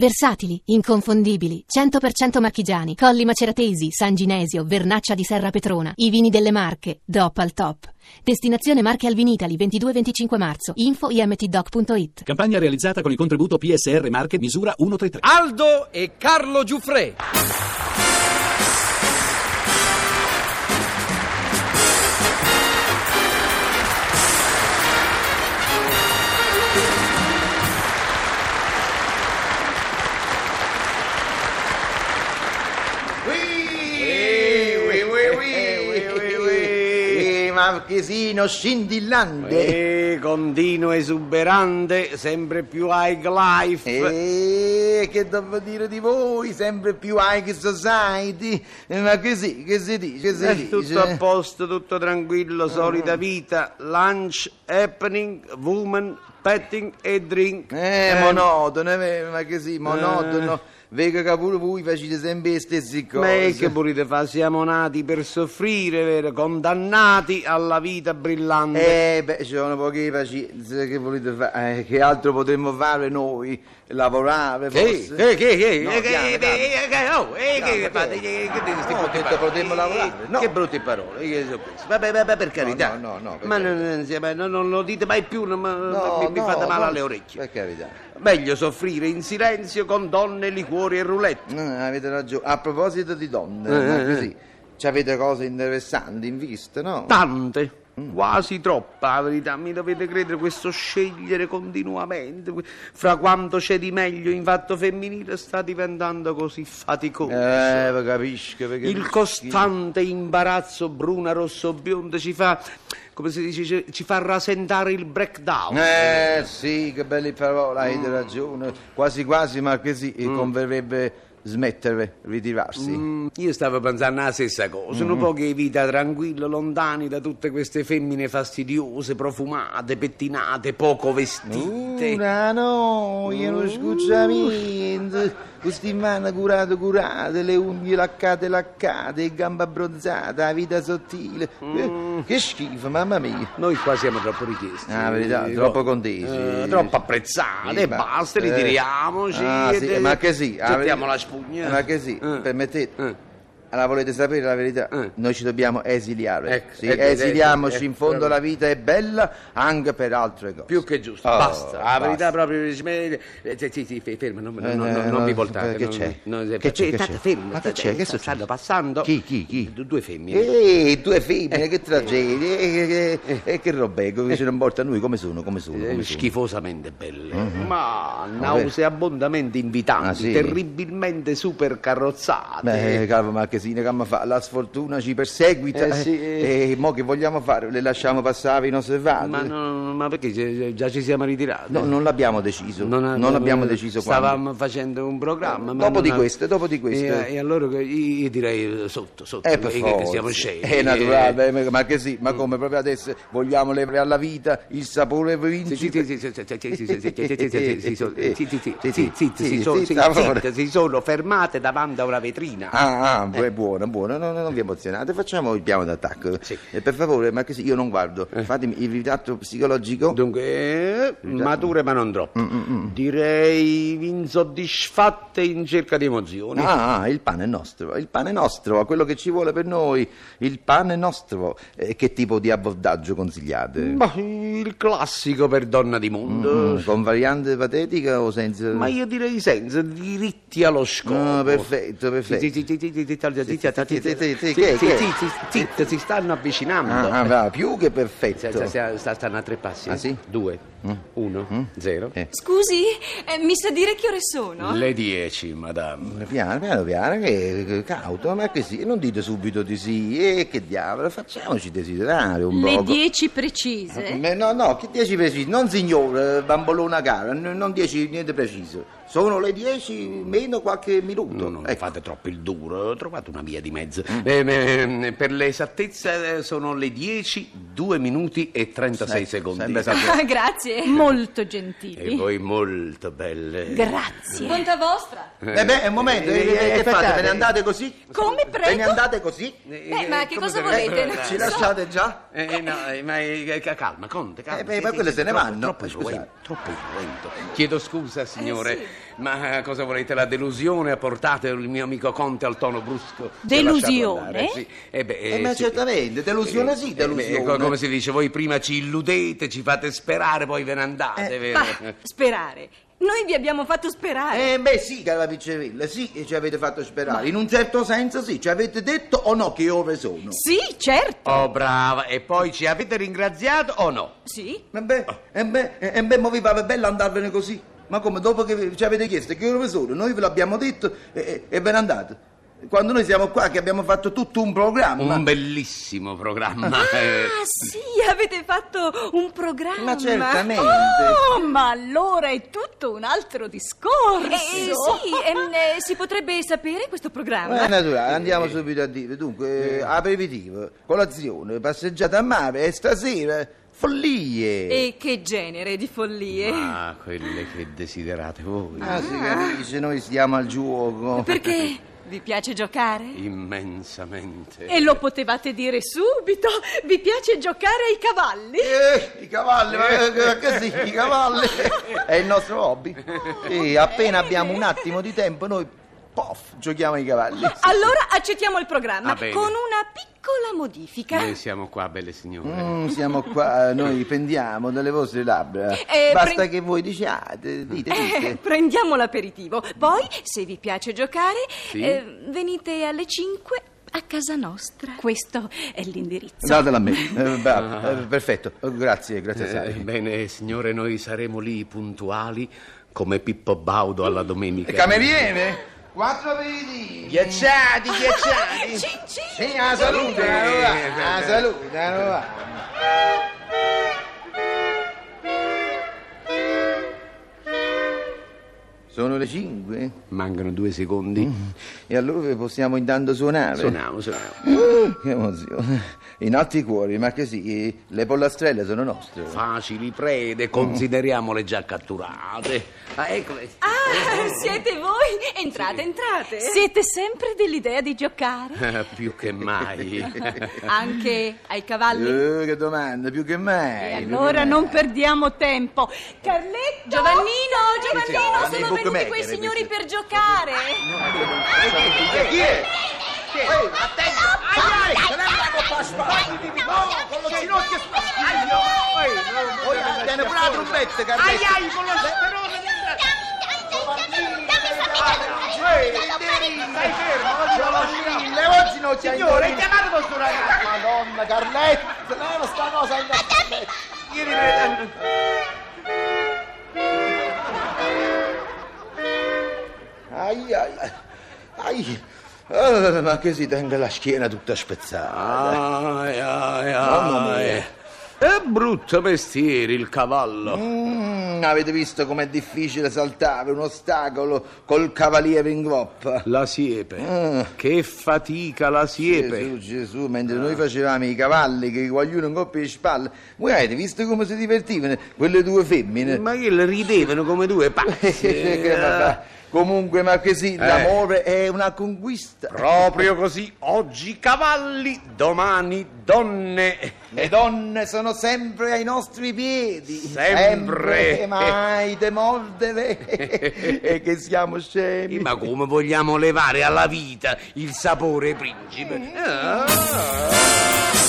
Versatili, inconfondibili, 100% marchigiani, Colli Maceratesi, San Ginesio, Vernaccia di Serra Petrona, i vini delle Marche, DOP al top. Destinazione Marche al Vinitali, 22-25 marzo, info imtdoc.it. Campagna realizzata con il contributo PSR Marche misura 133. Aldo e Carlo Giuffre. Marchesino scintillante. E continuo esuberante, sempre più high life. E che devo dire di voi? Sempre più high society. Ma che sì, che si dice? Che si Eh, dice? tutto a posto, tutto tranquillo, solita vita, lunch, happening, woman, petting e drink. Eh, monotono, è vero, ma che sì, monotono. Vedo che pure voi facete sempre le stesse Ma è cose. che volete fare? Siamo nati per soffrire, vero? Condannati alla vita brillante. Eh, beh, ci sono poche pazienze, che volete fare? Eh, che altro potremmo fare noi? Lavorare, forse? Che? Che? Che? No, Che? Che? Che? Che? Eh, che potremmo lavorare. No. Che brutte parole, che sono queste? Vabbè, vabbè, per carità. no, no, no, Ma non, lo dite mai più, mi, fate male alle orecchie. Per carità. Meglio soffrire in silenzio con donne, liquori e roulette. No, avete ragione. A proposito di donne, Eh, ma eh, così, ci avete cose interessanti in vista, no? Tante. Quasi troppa, la verità. Mi dovete credere questo scegliere continuamente. Fra quanto c'è di meglio in fatto femminile sta diventando così faticoso. Eh, capisco, vi Il costante imbarazzo bruna rosso biondo ci fa, come si dice, ci- fa rasentare il breakdown. Eh, sì, che belle parole, avete ragione. Quasi quasi, ma che sì, converrebbe smettere, ritirarsi. Mm, io stavo pensando alla stessa cosa, Mm. un po' che vita tranquilla, lontani da tutte queste femmine fastidiose, profumate, pettinate, poco vestite. Una noia, uno scucciamento, questi mani curate curate, le unghie laccate laccate, le gambe abbronzate, la vita sottile. Eh, Che schifo, mamma mia. Noi qua siamo troppo richiesti. Ah, verità, Eh, troppo co- contesi. eh, troppo apprezzati, Sì, e ma- basta, eh, ritiriamoci. ah, sì, ma che sì, Gettiamo vedi- la spugna. Ma che sì, Eh. permettete. Eh. Allora volete sapere la verità? Eh. Noi ci dobbiamo esiliare. Ecco, Sì, ecco, esiliamoci, ecco, in fondo la vita è bella anche per altre cose. Più che giusto, Oh, basta. La basta. verità proprio. eh, sì, sì, sì, ferma, non, Eh, non, eh, non, non no, vi voltate. che non- c'è? non- Che c'è, che state c'è? fermi, Ma che c'è? Che succede? stanno passando Chi, chi, chi? du- due femmine. Eh, due femmine, che tragedia, e che, e che ce ne importa a noi, come sono, come sono, Eh, come schifosamente belle, ma nauseabondamente invitanti, Ah, sì? terribilmente super carrozzate. Beh, caro Marchesino, che casino che fa, la sfortuna ci perseguita eh, sì, eh. e mo che vogliamo fare? Le lasciamo passare inosservate? Ma, no, ma perché già ci siamo ritirati? No, non l'abbiamo deciso, non, non abbiamo, deciso Stavamo quando. facendo un programma. dopo, di ha... questo, dopo di questo. E, e allora io, direi sotto, sotto, eh, per che, siamo scemi. È naturale, e... ma che sì, ma come proprio adesso vogliamo levare alla vita il sapore principe? Sì, sì, sì, sì, sì, si sono fermate davanti a una vetrina. Ah, ah, eh, bu- buono, buono, no, no, non vi emozionate, facciamo il piano d'attacco. Sì. E per favore, ma che io non guardo, fatemi il ritratto psicologico. Dunque, eh, mature ma non troppo. Direi insoddisfatte in cerca di emozioni. Ah, ah, il pane è nostro, il pane è nostro, quello che ci vuole per noi, il pane è nostro. E che tipo di abordaggio consigliate? Ma il classico per donna di mondo. Mm, con variante patetica o senza? Ma io direi senza, diritti allo scopo. Ah, perfetto, perfetto. Sì, sì, sì, si stanno avvicinando. Più che perfetto. Stanno a tre passi. Due, uno, zero. Scusi, mi sa dire che ore sono? Le dieci, madame. Piano, piano, piano, che cauto, ma che sì, non dite subito di sì. E che diavolo, facciamoci desiderare un po'. Le dieci precise? No, no, che dieci precise? Non signore, bambolona cara, non dieci niente preciso. Sono le dieci meno qualche minuto. No, no, ecco. fate troppo il duro. Trovate una via di mezzo. Mm. Eh, eh, per l'esattezza eh, sono le 10, 2 minuti e 36 Eh, secondi. Ah, grazie. Molto E gentili. voi molto belle. Grazie. Conta vostra. Eh beh, un momento, eh, eh, che fate? Ve ne andate così? Come, prego? Ve ne andate così? Eh, ma che cosa se- volete? Non Ci so. lasciate già? Eh, eh, no, eh, ma eh, ca- calma, Conte, calma. Eh, beh, Sì, ma sì, quelle sì, se ne vanno. Troppo Eh, influente, troppo influente. Chiedo scusa, signore, Eh, Ma eh, cosa volete? La delusione ha portato il mio amico Conte al tono brusco. Delusione? Andare, Sì. Eh beh, Eh, ma sì. certamente, delusione sì, Eh, beh, delusione. co- come si dice, voi prima ci illudete, ci fate sperare, poi ve ne andate, Eh, vero? Bah, sperare. Noi vi abbiamo fatto sperare. Eh beh sì, cara Piccerella, sì, ci avete fatto sperare. In un certo senso sì, ci avete detto o no che ore sono? Sì, certo. Oh, brava. E poi ci avete ringraziato o no? Sì. E beh, e beh, e beh, ma vi pare bello andarvene così? Ma come, dopo che ci avete chiesto che ore sono, noi ve l'abbiamo detto e, e, e ve ne andate. Quando noi siamo qua che abbiamo fatto tutto un programma. Un bellissimo programma. Ah, eh. sì, avete fatto un programma. Ma certamente. Oh, ma allora è tutto un altro discorso. Eh, sì, ehm, eh, si potrebbe sapere questo programma? Ma è naturale, andiamo subito a dire. Dunque, eh, aperitivo, colazione, passeggiata a mare e stasera follie. E che genere di follie? Ah, quelle che desiderate voi. Ah, si capisce, noi stiamo al gioco. Perché vi piace giocare? Immensamente. E lo potevate dire subito. Vi piace giocare ai cavalli? Eh, i cavalli, ma eh, che sì, i cavalli. È il nostro hobby. Sì, appena abbiamo un attimo di tempo, noi, pof, giochiamo ai cavalli. Allora accettiamo il programma bene. con una piccola modifica. Noi siamo qua, belle signore. Mm, siamo qua, noi pendiamo dalle vostre labbra. Eh, Basta pre- che voi diciate, dite, Eh, dite. prendiamo l'aperitivo. Poi, se vi piace giocare, Sì. eh, venite alle 5 a casa nostra. Questo è l'indirizzo. Datela a me. Eh, bravo, eh, perfetto. Grazie, grazie Eh, bene, signore, noi saremo lì puntuali come Pippo Baudo alla domenica. Cameriere? Quattro aperitivi. Ghiacciati, ghiacciati. Cin cin. Sì, a salute, a va, a salute, Sono le cinque Mancano due secondi. e allora possiamo intanto suonare. Suoniamo, suoniamo. Uh, che emozione. In alti cuori, ma che sì, le pollastrelle sono nostre. Facili prede, consideriamole già catturate. Ah, eccole. Ah, siete voi? Entrate, entrate. Siete sempre dell'idea di giocare? Eh, Più che mai. Anche ai cavalli? Eh, che domanda, più che mai. E allora mai. non perdiamo tempo. Carletto! Giovannino, Giovannino, sì, sono venuti sì, quei signori per giocare. Chi è? È? Attento! Ai, ai, se ne andiamo qua a sparare! No, con lo ginocchio! Poi tiene pure la trombetta, Carletto! Ai, ai, con lo sperone Stai fermo, oggi non non c'è Signore, chiamate questo ragazzo! Madonna, Carletto! Leva sta cosa in Carletto! Ieri Ai, ai, ai. Eh, ma che si tenga la schiena tutta spezzata. Ai, ai, Mamma ai. mia. È brutto mestiere il cavallo. Mm, avete visto com'è difficile saltare un ostacolo col cavaliere in groppa? La siepe. Ah. Che fatica la siepe. Gesù, Gesù, mentre noi facevamo i cavalli che guagliuno in coppia di spalle, voi avete visto come si divertivano quelle due femmine? Ma che le ridevano come due pazzi. Comunque, ma che sì, l'amore è una conquista. Proprio così, oggi cavalli, domani donne. Le donne sono sempre ai nostri piedi. Sempre. mai te mordere. e che siamo scemi. Ma come vogliamo levare alla vita il sapore principe? Ah.